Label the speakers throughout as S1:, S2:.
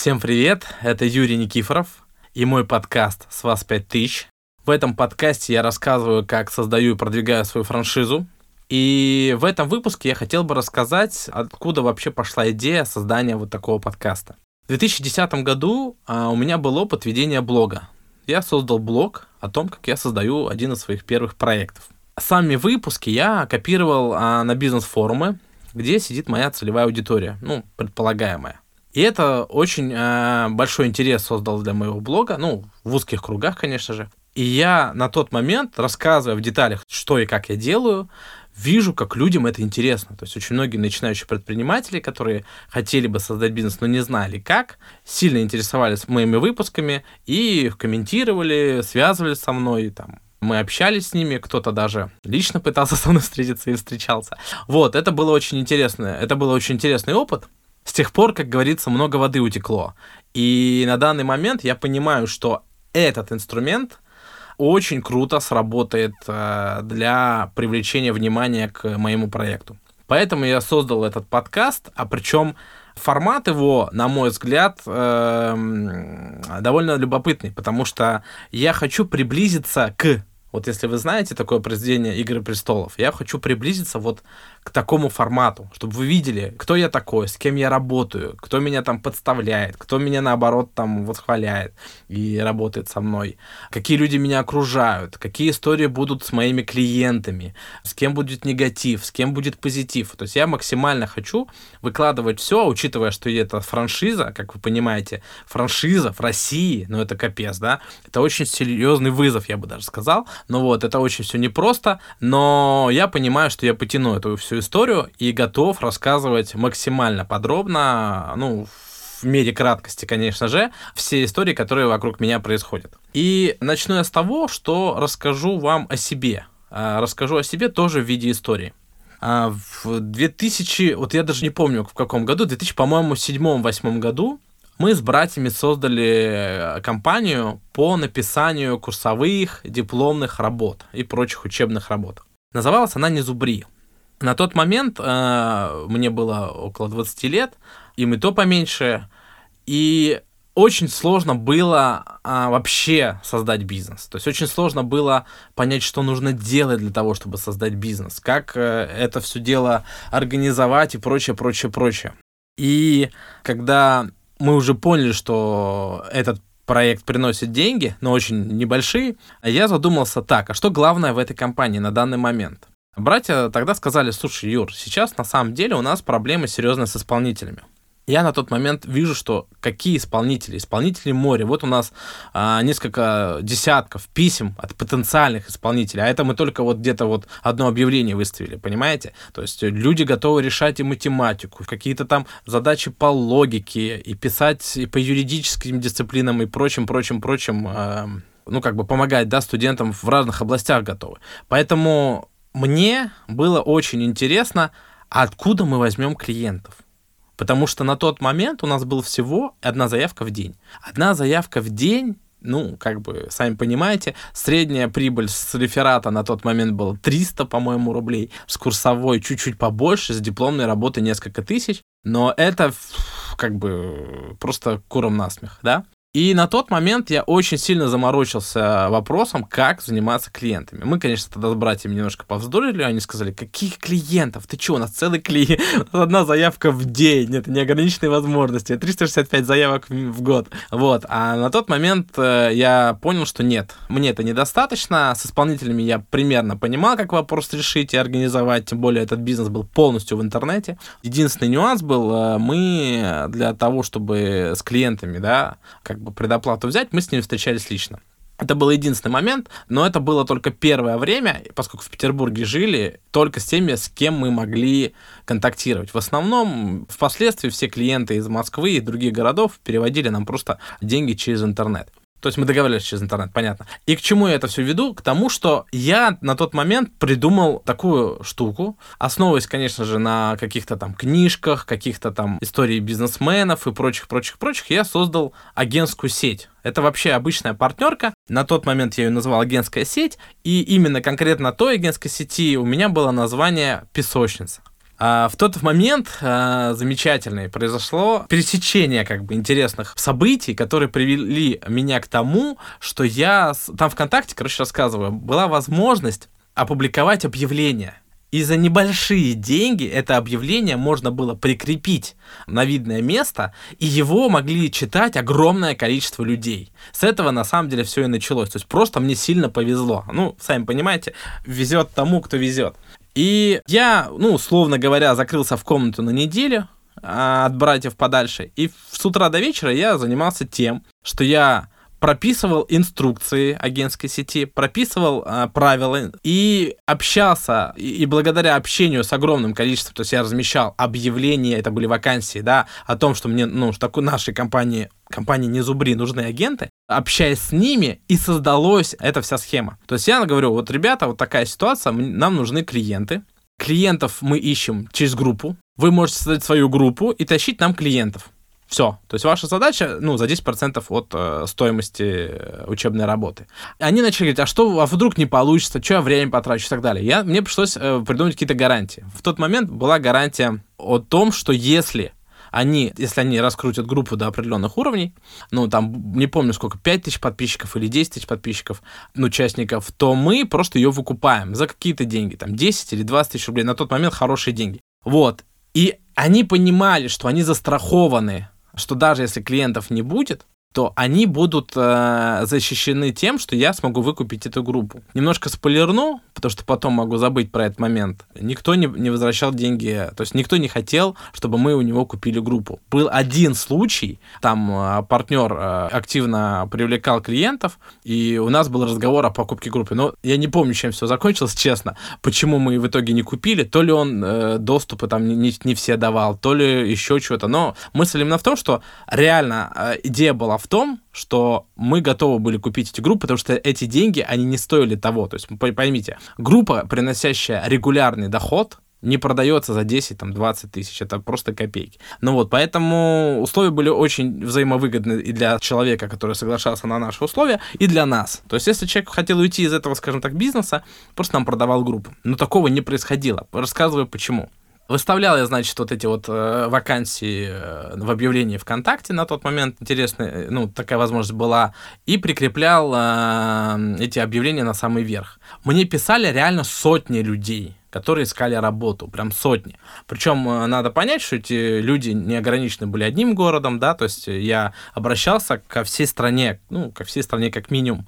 S1: Всем привет, это Юрий Никифоров и мой подкаст «С вас 5000». В этом подкасте я рассказываю, как создаю и продвигаю свою франшизу. И в этом выпуске я хотел бы рассказать, откуда вообще пошла идея создания вот такого подкаста. В 2010 году а, у меня был опыт ведения блога. Я создал блог о том, как я создаю один из своих первых проектов. Сами выпуски я копировал а, на бизнес-форумы, где сидит моя целевая аудитория, ну, предполагаемая. И это очень э, большой интерес создал для моего блога, ну, в узких кругах, конечно же. И я на тот момент, рассказывая в деталях, что и как я делаю, вижу, как людям это интересно. То есть очень многие начинающие предприниматели, которые хотели бы создать бизнес, но не знали как, сильно интересовались моими выпусками и комментировали, связывались со мной, там, мы общались с ними, кто-то даже лично пытался со мной встретиться и встречался. Вот, это было очень интересно. Это был очень интересный опыт. С тех пор, как говорится, много воды утекло. И на данный момент я понимаю, что этот инструмент очень круто сработает э, для привлечения внимания к моему проекту. Поэтому я создал этот подкаст, а причем формат его, на мой взгляд, э, довольно любопытный, потому что я хочу приблизиться к вот если вы знаете такое произведение «Игры престолов», я хочу приблизиться вот к такому формату, чтобы вы видели, кто я такой, с кем я работаю, кто меня там подставляет, кто меня, наоборот, там восхваляет и работает со мной, какие люди меня окружают, какие истории будут с моими клиентами, с кем будет негатив, с кем будет позитив. То есть я максимально хочу выкладывать все, учитывая, что это франшиза, как вы понимаете, франшиза в России, ну это капец, да, это очень серьезный вызов, я бы даже сказал, ну вот, это очень все непросто, но я понимаю, что я потяну эту всю историю и готов рассказывать максимально подробно, ну, в мере краткости, конечно же, все истории, которые вокруг меня происходят. И начну я с того, что расскажу вам о себе. А, расскажу о себе тоже в виде истории. А, в 2000, вот я даже не помню в каком году, 2000, по-моему, седьмом-восьмом году мы с братьями создали э, компанию по написанию курсовых, дипломных работ и прочих учебных работ. Называлась она «Не зубри». На тот момент э, мне было около 20 лет, им и то поменьше, и очень сложно было а, вообще создать бизнес. То есть очень сложно было понять, что нужно делать для того, чтобы создать бизнес, как э, это все дело организовать и прочее, прочее, прочее. И когда мы уже поняли, что этот проект приносит деньги, но очень небольшие, я задумался так, а что главное в этой компании на данный момент? Братья тогда сказали, слушай, Юр, сейчас на самом деле у нас проблемы серьезные с исполнителями я на тот момент вижу, что какие исполнители, исполнители море. Вот у нас а, несколько десятков писем от потенциальных исполнителей, а это мы только вот где-то вот одно объявление выставили, понимаете? То есть люди готовы решать и математику, какие-то там задачи по логике, и писать и по юридическим дисциплинам и прочим, прочим, прочим, а, ну, как бы помогать, да, студентам в разных областях готовы. Поэтому мне было очень интересно, откуда мы возьмем клиентов. Потому что на тот момент у нас был всего одна заявка в день. Одна заявка в день ну, как бы, сами понимаете, средняя прибыль с реферата на тот момент была 300, по-моему, рублей, с курсовой чуть-чуть побольше, с дипломной работы несколько тысяч, но это как бы просто куром насмех, да? И на тот момент я очень сильно заморочился вопросом, как заниматься клиентами. Мы, конечно, тогда с братьями немножко повздорили, они сказали, каких клиентов? Ты что, у нас целый клиент, одна заявка в день, это неограниченные возможности, 365 заявок в год. Вот, а на тот момент э, я понял, что нет, мне это недостаточно, с исполнителями я примерно понимал, как вопрос решить и организовать, тем более этот бизнес был полностью в интернете. Единственный нюанс был, э, мы для того, чтобы с клиентами, да, как как бы предоплату взять, мы с ними встречались лично. Это был единственный момент, но это было только первое время, поскольку в Петербурге жили, только с теми, с кем мы могли контактировать. В основном, впоследствии все клиенты из Москвы и других городов переводили нам просто деньги через интернет. То есть мы договаривались через интернет, понятно. И к чему я это все веду? К тому, что я на тот момент придумал такую штуку, основываясь, конечно же, на каких-то там книжках, каких-то там истории бизнесменов и прочих-прочих-прочих, я создал агентскую сеть. Это вообще обычная партнерка. На тот момент я ее назвал агентская сеть, и именно конкретно той агентской сети у меня было название «Песочница». А, в тот момент а, замечательный произошло пересечение как бы интересных событий, которые привели меня к тому, что я там ВКонтакте, короче, рассказываю, была возможность опубликовать объявление. И за небольшие деньги это объявление можно было прикрепить на видное место, и его могли читать огромное количество людей. С этого на самом деле все и началось. То есть просто мне сильно повезло. Ну, сами понимаете, везет тому, кто везет. И я, ну, условно говоря, закрылся в комнату на неделю а, от братьев подальше. И с утра до вечера я занимался тем, что я прописывал инструкции агентской сети, прописывал а, правила и общался. И, и благодаря общению с огромным количеством, то есть я размещал объявления, это были вакансии, да, о том, что мне, ну, что такой нашей компании компании не зубри, нужны агенты, общаясь с ними, и создалась эта вся схема. То есть я говорю, вот, ребята, вот такая ситуация, нам нужны клиенты, клиентов мы ищем через группу, вы можете создать свою группу и тащить нам клиентов. Все. То есть ваша задача, ну, за 10% от э, стоимости э, учебной работы. Они начали говорить, а что, а вдруг не получится, что я время потрачу и так далее. Я, мне пришлось э, придумать какие-то гарантии. В тот момент была гарантия о том, что если они, если они раскрутят группу до определенных уровней, ну, там, не помню сколько, 5 тысяч подписчиков или 10 тысяч подписчиков, ну, участников, то мы просто ее выкупаем за какие-то деньги, там, 10 или 20 тысяч рублей, на тот момент хорошие деньги. Вот. И они понимали, что они застрахованы, что даже если клиентов не будет, то они будут э, защищены тем, что я смогу выкупить эту группу. Немножко спойлерну, потому что потом могу забыть про этот момент. Никто не, не возвращал деньги, то есть никто не хотел, чтобы мы у него купили группу. Был один случай, там э, партнер э, активно привлекал клиентов, и у нас был разговор о покупке группы. Но я не помню, чем все закончилось, честно. Почему мы в итоге не купили, то ли он э, доступы там не, не все давал, то ли еще чего-то. Но мысль именно в том, что реально э, идея была в том, что мы готовы были купить эти группы, потому что эти деньги, они не стоили того. То есть, поймите, группа, приносящая регулярный доход, не продается за 10, там, 20 тысяч, это просто копейки. Ну вот, поэтому условия были очень взаимовыгодны и для человека, который соглашался на наши условия, и для нас. То есть, если человек хотел уйти из этого, скажем так, бизнеса, просто нам продавал группу. Но такого не происходило. Рассказываю почему. Выставлял я, значит, вот эти вот э, вакансии э, в объявлении ВКонтакте на тот момент, интересно, э, ну, такая возможность была, и прикреплял э, эти объявления на самый верх. Мне писали реально сотни людей, которые искали работу, прям сотни. Причем э, надо понять, что эти люди не ограничены были одним городом, да, то есть я обращался ко всей стране, ну, ко всей стране как минимум.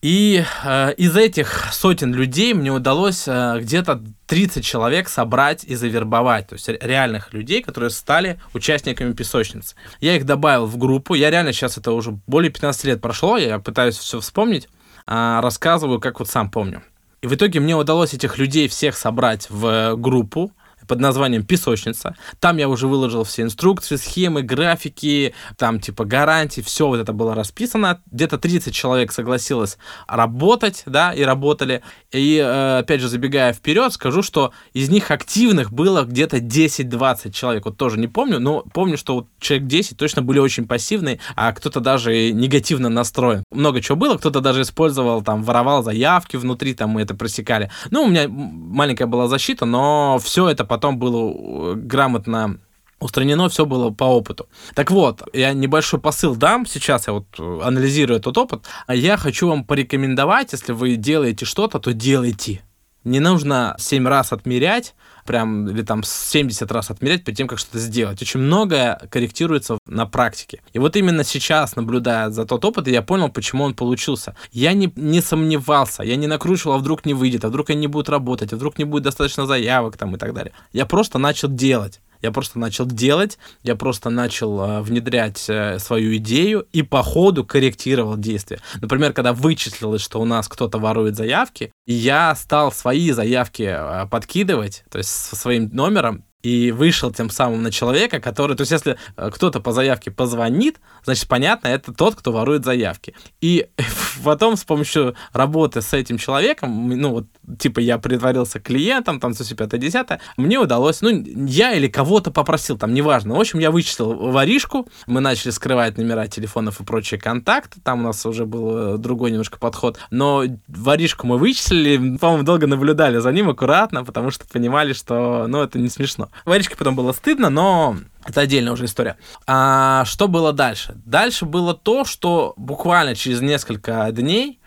S1: И э, из этих сотен людей мне удалось э, где-то 30 человек собрать и завербовать, то есть реальных людей, которые стали участниками песочницы. Я их добавил в группу, я реально сейчас это уже более 15 лет прошло, я пытаюсь все вспомнить, э, рассказываю, как вот сам помню. И в итоге мне удалось этих людей всех собрать в группу, под названием «Песочница». Там я уже выложил все инструкции, схемы, графики, там типа гарантии, все вот это было расписано. Где-то 30 человек согласилось работать, да, и работали. И, э, опять же, забегая вперед, скажу, что из них активных было где-то 10-20 человек. Вот тоже не помню, но помню, что вот человек 10 точно были очень пассивные, а кто-то даже негативно настроен. Много чего было, кто-то даже использовал, там, воровал заявки внутри, там мы это просекали. Ну, у меня маленькая была защита, но все это потом потом было э, грамотно устранено, все было по опыту. Так вот, я небольшой посыл дам, сейчас я вот э, анализирую этот опыт, а я хочу вам порекомендовать, если вы делаете что-то, то делайте. Не нужно 7 раз отмерять, прям, или там 70 раз отмерять перед тем, как что-то сделать. Очень многое корректируется на практике. И вот именно сейчас, наблюдая за тот опыт, я понял, почему он получился. Я не, не сомневался, я не накручивал, а вдруг не выйдет, а вдруг они не будут работать, а вдруг не будет достаточно заявок там и так далее. Я просто начал делать. Я просто начал делать, я просто начал э, внедрять э, свою идею и по ходу корректировал действия. Например, когда вычислилось, что у нас кто-то ворует заявки, я стал свои заявки э, подкидывать, то есть со своим номером, и вышел тем самым на человека, который, то есть если э, кто-то по заявке позвонит, значит, понятно, это тот, кто ворует заявки. И потом с помощью работы с этим человеком, ну вот, типа я притворился клиентом, там, все 5 10 мне удалось, ну, я или кого-то попросил, там, неважно. В общем, я вычислил воришку, мы начали скрывать номера телефонов и прочие контакты, там у нас уже был э, другой немножко подход, но воришку мы вычислили, по-моему, долго наблюдали за ним аккуратно, потому что понимали, что, ну, это не смешно. Смешно. Варечке потом было стыдно, но это отдельная уже история. А что было дальше? Дальше было то, что буквально через несколько дней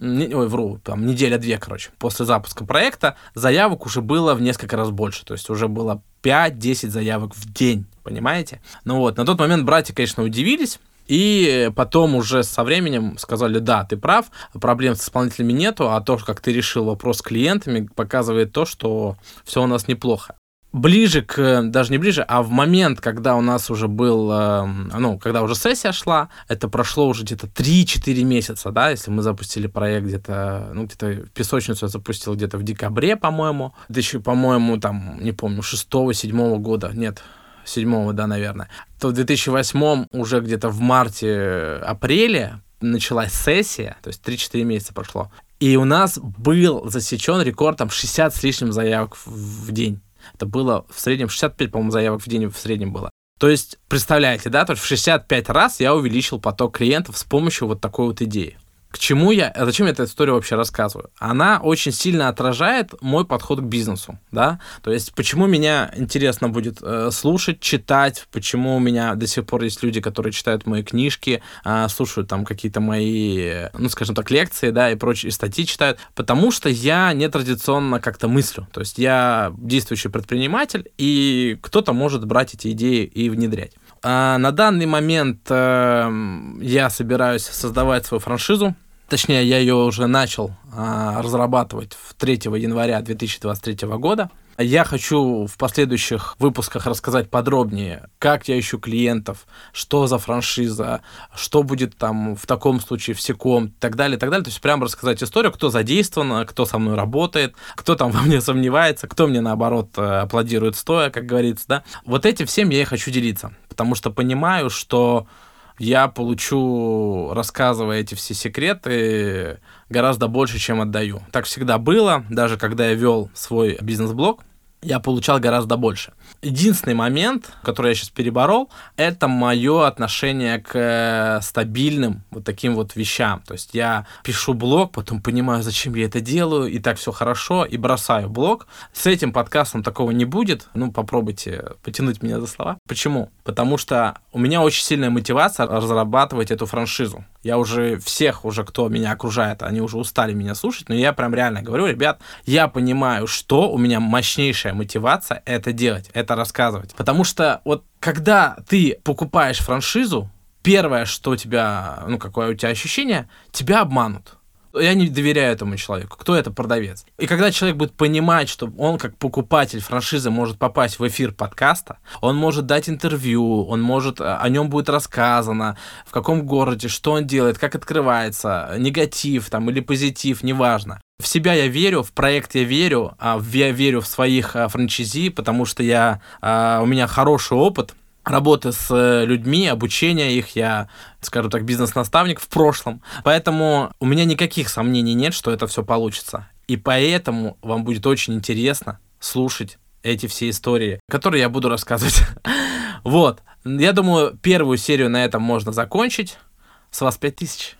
S1: не, ой, вру, там неделя-две, короче, после запуска проекта, заявок уже было в несколько раз больше. То есть уже было 5-10 заявок в день, понимаете? Ну вот, на тот момент братья, конечно, удивились, и потом уже со временем сказали, да, ты прав, проблем с исполнителями нету, а то, как ты решил вопрос с клиентами, показывает то, что все у нас неплохо ближе к, даже не ближе, а в момент, когда у нас уже был, э, ну, когда уже сессия шла, это прошло уже где-то 3-4 месяца, да, если мы запустили проект где-то, ну, где-то песочницу я запустил где-то в декабре, по-моему, это еще, по-моему, там, не помню, 6-7 года, нет, седьмого, да, наверное, то в 2008 уже где-то в марте-апреле началась сессия, то есть 3-4 месяца прошло, и у нас был засечен рекорд там 60 с лишним заявок в день. Это было в среднем 65, по-моему, заявок в день в среднем было. То есть, представляете, да, то есть в 65 раз я увеличил поток клиентов с помощью вот такой вот идеи. К чему я, зачем я эту историю вообще рассказываю? Она очень сильно отражает мой подход к бизнесу, да, то есть почему меня интересно будет э, слушать, читать, почему у меня до сих пор есть люди, которые читают мои книжки, э, слушают там какие-то мои, ну, скажем так, лекции, да, и прочие статьи читают, потому что я нетрадиционно как-то мыслю, то есть я действующий предприниматель, и кто-то может брать эти идеи и внедрять. А на данный момент э, я собираюсь создавать свою франшизу, Точнее, я ее уже начал а, разрабатывать 3 января 2023 года. Я хочу в последующих выпусках рассказать подробнее, как я ищу клиентов, что за франшиза, что будет там в таком случае в секом, и так далее, и так далее. То есть прямо рассказать историю, кто задействован, кто со мной работает, кто там во мне сомневается, кто мне наоборот э, аплодирует стоя, как говорится, да. Вот этим всем я и хочу делиться, потому что понимаю, что я получу, рассказывая эти все секреты, гораздо больше, чем отдаю. Так всегда было, даже когда я вел свой бизнес-блог, я получал гораздо больше. Единственный момент, который я сейчас переборол, это мое отношение к э, стабильным вот таким вот вещам. То есть я пишу блог, потом понимаю, зачем я это делаю, и так все хорошо, и бросаю блог. С этим подкастом такого не будет. Ну, попробуйте потянуть меня за слова. Почему? Потому что у меня очень сильная мотивация разрабатывать эту франшизу. Я уже всех, уже кто меня окружает, они уже устали меня слушать, но я прям реально говорю, ребят, я понимаю, что у меня мощнейшая мотивация это делать, это рассказывать. Потому что вот когда ты покупаешь франшизу, первое, что у тебя, ну, какое у тебя ощущение, тебя обманут я не доверяю этому человеку. Кто это продавец? И когда человек будет понимать, что он как покупатель франшизы может попасть в эфир подкаста, он может дать интервью, он может, э, о нем будет рассказано, в каком городе, что он делает, как открывается, негатив там или позитив, неважно. В себя я верю, в проект я верю, а я верю в своих а, франчайзи, потому что я, а, у меня хороший опыт, работы с э, людьми, обучения их, я, скажу так, бизнес-наставник в прошлом. Поэтому у меня никаких сомнений нет, что это все получится. И поэтому вам будет очень интересно слушать эти все истории, которые я буду рассказывать. вот. Я думаю, первую серию на этом можно закончить. С вас 5000.